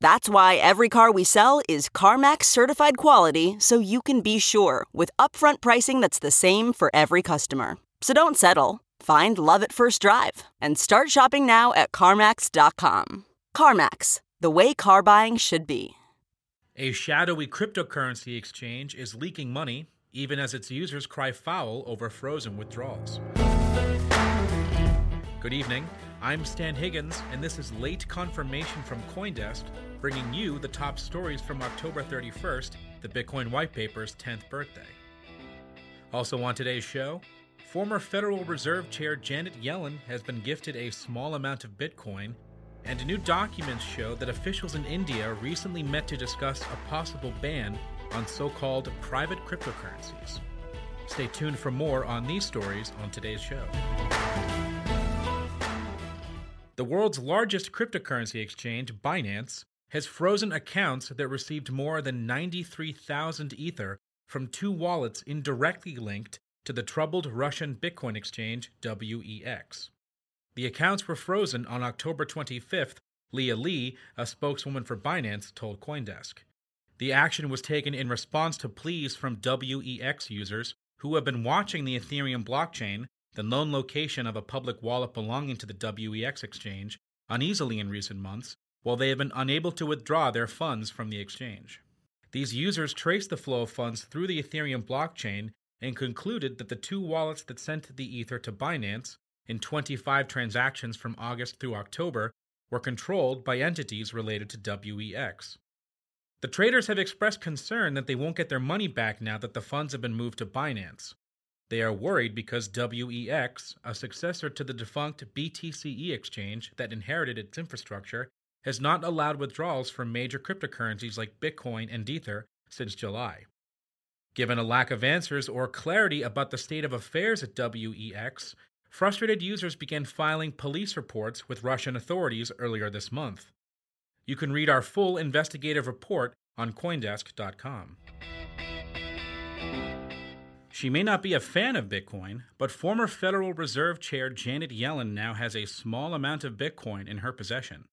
That's why every car we sell is CarMax certified quality so you can be sure with upfront pricing that's the same for every customer. So don't settle. Find love at first drive and start shopping now at CarMax.com. CarMax, the way car buying should be. A shadowy cryptocurrency exchange is leaking money even as its users cry foul over frozen withdrawals. Good evening. I'm Stan Higgins, and this is late confirmation from Coindesk, bringing you the top stories from October 31st, the Bitcoin White Paper's 10th birthday. Also on today's show, former Federal Reserve Chair Janet Yellen has been gifted a small amount of Bitcoin, and new documents show that officials in India recently met to discuss a possible ban on so called private cryptocurrencies. Stay tuned for more on these stories on today's show. The world's largest cryptocurrency exchange, Binance, has frozen accounts that received more than 93,000 Ether from two wallets indirectly linked to the troubled Russian Bitcoin exchange, WEX. The accounts were frozen on October 25th, Leah Lee, a spokeswoman for Binance, told Coindesk. The action was taken in response to pleas from WEX users who have been watching the Ethereum blockchain the known location of a public wallet belonging to the WEX exchange, uneasily in recent months, while they have been unable to withdraw their funds from the exchange. These users traced the flow of funds through the Ethereum blockchain and concluded that the two wallets that sent the Ether to Binance in 25 transactions from August through October were controlled by entities related to WEX. The traders have expressed concern that they won't get their money back now that the funds have been moved to Binance. They are worried because WEX, a successor to the defunct BTCE exchange that inherited its infrastructure, has not allowed withdrawals from major cryptocurrencies like Bitcoin and Ether since July. Given a lack of answers or clarity about the state of affairs at WEX, frustrated users began filing police reports with Russian authorities earlier this month. You can read our full investigative report on Coindesk.com. She may not be a fan of Bitcoin, but former Federal Reserve Chair Janet Yellen now has a small amount of Bitcoin in her possession.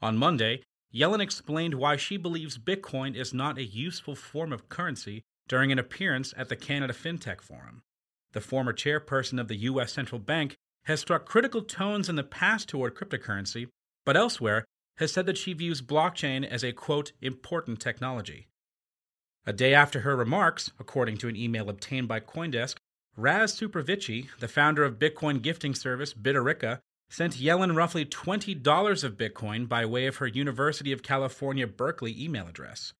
On Monday, Yellen explained why she believes Bitcoin is not a useful form of currency during an appearance at the Canada FinTech Forum. The former chairperson of the U.S. Central Bank has struck critical tones in the past toward cryptocurrency, but elsewhere has said that she views blockchain as a quote, important technology. A day after her remarks, according to an email obtained by Coindesk, Raz Supraviciy, the founder of Bitcoin gifting service Bitarica, sent Yellen roughly $20 of Bitcoin by way of her University of California, Berkeley email address.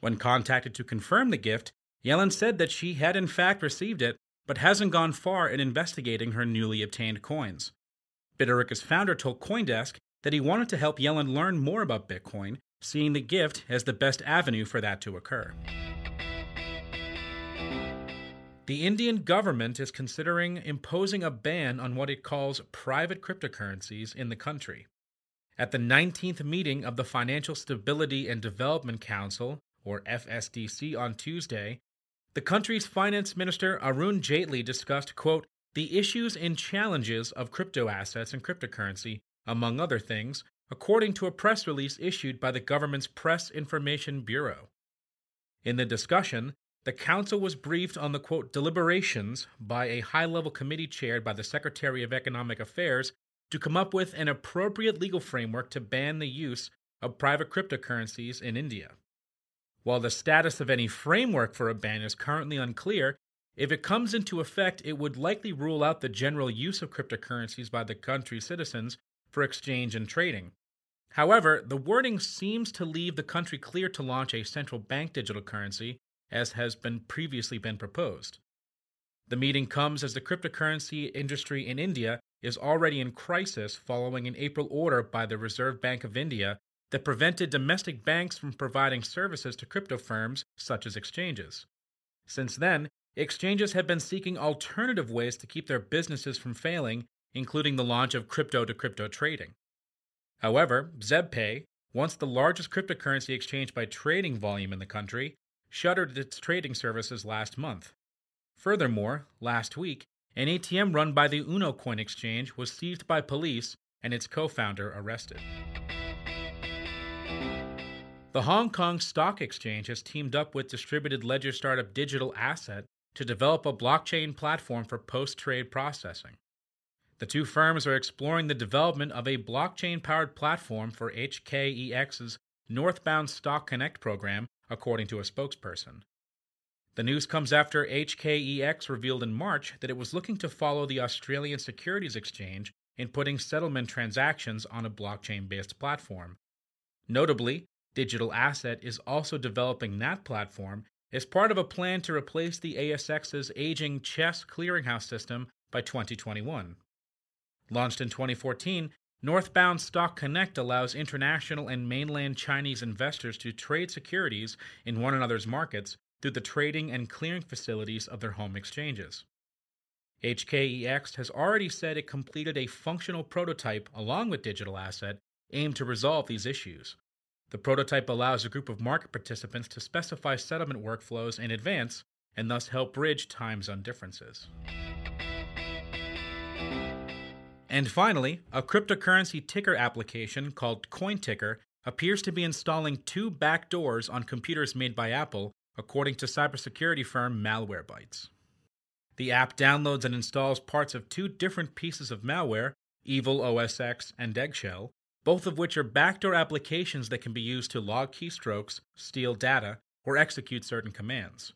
When contacted to confirm the gift, Yellen said that she had in fact received it, but hasn't gone far in investigating her newly obtained coins. Bitarica's founder told Coindesk that he wanted to help Yellen learn more about Bitcoin seeing the gift as the best avenue for that to occur. The Indian government is considering imposing a ban on what it calls private cryptocurrencies in the country. At the 19th meeting of the Financial Stability and Development Council, or FSDC, on Tuesday, the country's finance minister Arun Jaitley discussed, quote, the issues and challenges of crypto assets and cryptocurrency, among other things, according to a press release issued by the government's Press Information Bureau. In the discussion, the Council was briefed on the quote, deliberations by a high level committee chaired by the Secretary of Economic Affairs to come up with an appropriate legal framework to ban the use of private cryptocurrencies in India. While the status of any framework for a ban is currently unclear, If it comes into effect, it would likely rule out the general use of cryptocurrencies by the country's citizens for exchange and trading. However, the wording seems to leave the country clear to launch a central bank digital currency, as has been previously been proposed. The meeting comes as the cryptocurrency industry in India is already in crisis following an April order by the Reserve Bank of India that prevented domestic banks from providing services to crypto firms such as exchanges. Since then, exchanges have been seeking alternative ways to keep their businesses from failing, including the launch of crypto to crypto trading. However, ZebPay, once the largest cryptocurrency exchange by trading volume in the country, shuttered its trading services last month. Furthermore, last week, an ATM run by the Unocoin exchange was seized by police and its co founder arrested. The Hong Kong Stock Exchange has teamed up with distributed ledger startup Digital Asset to develop a blockchain platform for post trade processing. The two firms are exploring the development of a blockchain powered platform for HKEX's Northbound Stock Connect program, according to a spokesperson. The news comes after HKEX revealed in March that it was looking to follow the Australian Securities Exchange in putting settlement transactions on a blockchain based platform. Notably, Digital Asset is also developing that platform as part of a plan to replace the ASX's aging CHESS clearinghouse system by 2021. Launched in 2014, Northbound Stock Connect allows international and mainland Chinese investors to trade securities in one another's markets through the trading and clearing facilities of their home exchanges. HKEX has already said it completed a functional prototype along with Digital Asset aimed to resolve these issues. The prototype allows a group of market participants to specify settlement workflows in advance and thus help bridge time zone differences. And finally, a cryptocurrency ticker application called CoinTicker appears to be installing two backdoors on computers made by Apple, according to cybersecurity firm Malwarebytes. The app downloads and installs parts of two different pieces of malware, Evil OS X and Eggshell, both of which are backdoor applications that can be used to log keystrokes, steal data, or execute certain commands.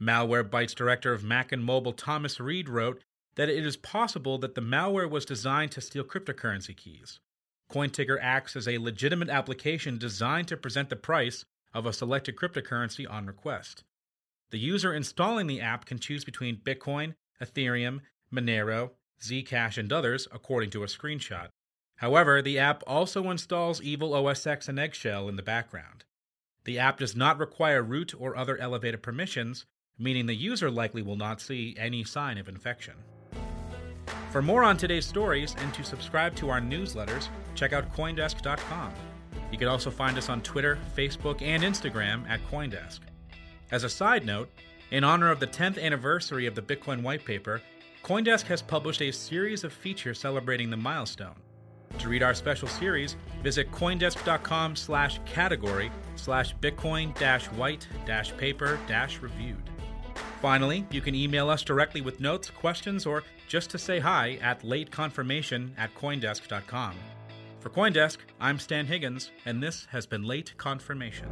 Malwarebytes director of Mac and Mobile Thomas Reed wrote that it is possible that the malware was designed to steal cryptocurrency keys. CoinTicker acts as a legitimate application designed to present the price of a selected cryptocurrency on request. The user installing the app can choose between Bitcoin, Ethereum, Monero, Zcash, and others, according to a screenshot. However, the app also installs Evil OS X and Eggshell in the background. The app does not require root or other elevated permissions, meaning the user likely will not see any sign of infection. For more on today's stories and to subscribe to our newsletters, check out Coindesk.com. You can also find us on Twitter, Facebook, and Instagram at Coindesk. As a side note, in honor of the 10th anniversary of the Bitcoin white paper, Coindesk has published a series of features celebrating the milestone. To read our special series, visit coindesk.com slash category slash bitcoin dash white dash paper dash reviewed. Finally, you can email us directly with notes, questions, or just to say hi at lateconfirmation at coindesk.com. For Coindesk, I'm Stan Higgins, and this has been Late Confirmation.